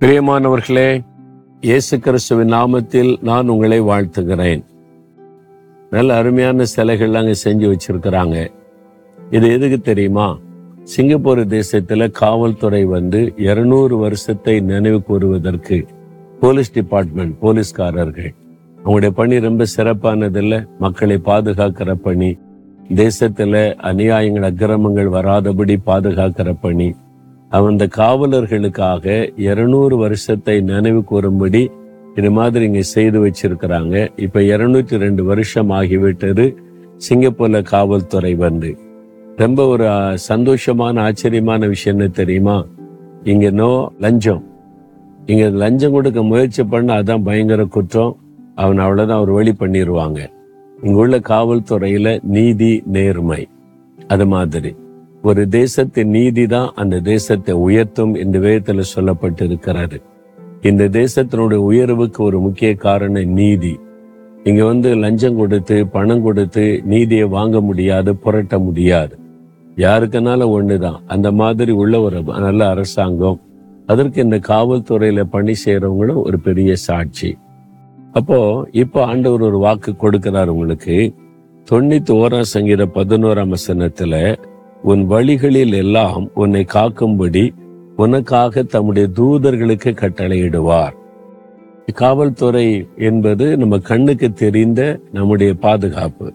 பிரியமானவர்களே இயேசு கிறிஸ்துவின் நாமத்தில் நான் உங்களை வாழ்த்துகிறேன். நல்ல அருமையான சிலைகள் அங்கே செஞ்சு வச்சிருக்கிறாங்க. இது எதுக்கு தெரியுமா? சிங்கப்பூர் தேசத்தில் காவல்துறை வந்து இருநூறு வருஷத்தை நினைவு கூறுவதற்கு போலீஸ் டிபார்ட்மெண்ட் போலீஸ்காரர்கள். அவங்களுடைய பணி ரொம்ப சிறப்பானதில்ல மக்களை பாதுகாக்கிற பணி. தேசத்தில் அநியாயங்கள் அக்கிரமங்கள் வராதபடி பாதுகாக்கிற பணி. அந்த காவலர்களுக்காக இருநூறு வருஷத்தை நினைவு கூறும்படி இது மாதிரி இங்க செய்து வச்சிருக்கிறாங்க. இப்ப இருநூற்றி ரெண்டு வருஷம் ஆகிவிட்டது. சிங்கப்பூர்ல காவல்துறை வந்து. ரொம்ப ஒரு சந்தோஷமான ஆச்சரியமான விஷயம் என்ன தெரியுமா? இங்க நோ லஞ்சம். இங்க லஞ்சம் கொடுக்க முயற்சி பண்ண அதான் பயங்கர குற்றம். அவன் அவ்வளவுதான் அவர் வழி பண்ணிடுவாங்க இங்கே உள்ள காவல்துறையில நீதி நேர்மை. அது மாதிரி. ஒரு தேசத்தின் நீதி தான் அந்த தேசத்தை உயர்த்தும் இந்த வேதத்துல சொல்லப்பட்டிருக்கிறது. இந்த தேசத்தினுடைய உயர்வுக்கு ஒரு முக்கிய காரணம் நீதி. இங்க வந்து லஞ்சம் கொடுத்து பணம் கொடுத்து நீதியை வாங்க முடியாது புரட்ட முடியாது. யாருக்குனாலும் ஒண்ணுதான். அந்த மாதிரி உள்ள ஒரு நல்ல அரசாங்கம். அதற்கு இந்த காவல்துறையில பணி செய்யறவங்களும் ஒரு பெரிய சாட்சி. அப்போ இப்போ ஆண்டவர் ஒரு வாக்கு கொடுக்கிறார் உங்களுக்கு. தொண்ணூத்தி ஓராம் சங்கீத பதினோராம் வசனத்துல உன் வழிகளில் எல்லாம் உன்னை காக்கும்படி உனக்காக தம்முடைய தூதர்களுக்கு கட்டளையிடுவார். காவல்துறை என்பது நம்ம கண்ணுக்கு தெரிந்த நம்முடைய பாதுகாப்பு.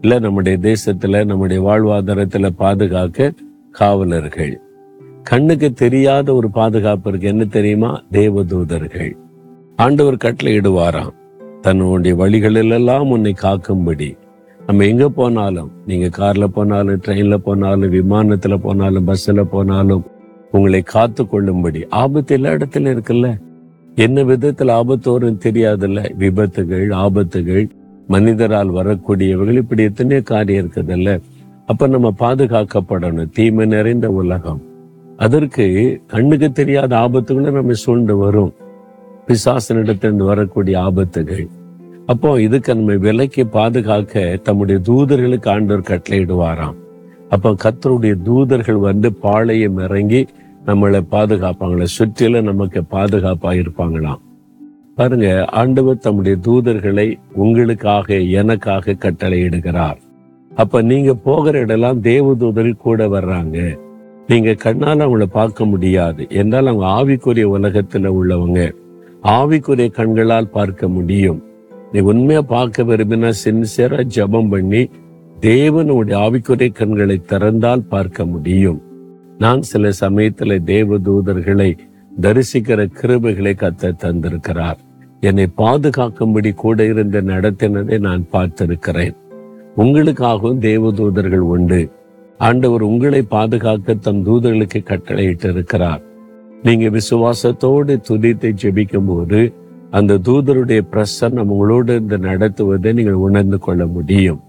இல்ல நம்முடைய தேசத்துல நம்முடைய வாழ்வாதாரத்துல பாதுகாக்க காவலர்கள். கண்ணுக்கு தெரியாத ஒரு பாதுகாப்பு இருக்கு. என்ன தெரியுமா? தேவதூதர்கள். ஆண்டவர் கட்டளையிடுவாராம். தன்னுடைய வழிகளிலெல்லாம் உன்னை காக்கும்படி. நம்ம எங்க போனாலும் நீங்க கார்ல போனாலும் ட்ரெயின்ல போனாலும் விமானத்துல போனாலும் பஸ்ஸில் போனாலும் உங்களை காத்து கொள்ளும்படி ஆபத்து எல்லா இடத்துல இருக்குல்ல? என்ன விதத்தில் ஆபத்து வரும் தெரியாதுல்ல? விபத்துகள் ஆபத்துகள் மனிதரால் வரக்கூடியவர்கள் இப்படி எத்தனையோ காரியம் இருக்குதுல்ல? அப்ப நம்ம பாதுகாக்கப்படணும். தீமை நிறைந்த உலகம். அதற்கு கண்ணுக்கு தெரியாத ஆபத்துகளும் நம்ம சூழ்ந்து வரும். பிசாசனிடத்திலிருந்து வரக்கூடிய ஆபத்துகள். அப்போ இதுக்கு நம்ம விலைக்கு பாதுகாக்க தம்முடைய தூதர்களுக்கு ஆண்டவர் கட்டளையிடுவாராம். அப்போ கத்தருடைய தூதர்கள் வந்து பாளையம் இறங்கி நம்மளை பாதுகாப்பாங்களே சுற்றிலும் நமக்கு பாதுகாப்பா இருப்பாங்களாம். பாருங்க ஆண்டவர் தம்முடைய தூதர்களை உங்களுக்காக எனக்காக கட்டளையிடுகிறார். அப்ப நீங்க போகிற இடம்லாம் தேவ தூதர்கள் கூட வர்றாங்க. நீங்க கண்ணால் அவங்கள பார்க்க முடியாது. என்றால் அவங்க ஆவிக்குரிய உலகத்துல உள்ளவங்க. ஆவிக்குரிய கண்களால் பார்க்க முடியும். நீ உண்மையா பார்க்க விரும்பினா சின்சியரா ஜபம் பண்ணி தேவனுடைய ஆவிக்குறை கண்களை திறந்தால் பார்க்க முடியும். நான் சில சமயத்துல தேவ தூதர்களை தரிசிக்கிற கிருபைகளை கத்த தந்திருக்கிறார். என்னை பாதுகாக்கும்படி கூட இருந்து நடத்தினதை நான் பார்த்திருக்கிறேன். உங்களுக்காகவும் தேவ தூதர்கள் உண்டு. ஆண்டவர் உங்களை பாதுகாக்க தம் தூதர்களுக்கு கட்டளையிட்டு இருக்கிறார் நீங்க விசுவாசத்தோடு துதித்தை ஜெபிக்கும் போது அந்த தூதருடைய பிரசன்னம் உங்களோடு இருந்து நடத்துவதை நீங்கள் உணர்ந்து கொள்ள முடியும்.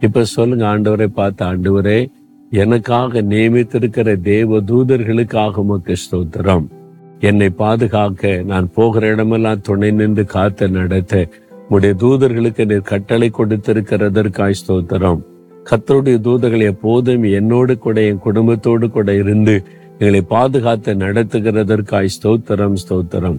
இப்ப சொல்லுங்க ஆண்டவரை பார்த்து ஆண்டவரே எனக்காக நியமித்திருக்கிற தேவ தூதர்களுக்காக உமக்கு ஸ்தோத்திரம். என்னை பாதுகாக்க நான் போகிற இடமெல்லாம் துணை நின்று காத்து நடத்த உடைய தூதர்களுக்கு நீர் கட்டளை கொடுத்திருக்கிறதற்காய் ஸ்தோத்திரம். கத்தருடைய தூதர்கள் எப்போதும் என்னோடு கூட என் குடும்பத்தோடு கூட இருந்து எங்களை பாதுகாத்து நடத்துகிறதற்காய் ஸ்தோத்திரம் ஸ்தோத்திரம்.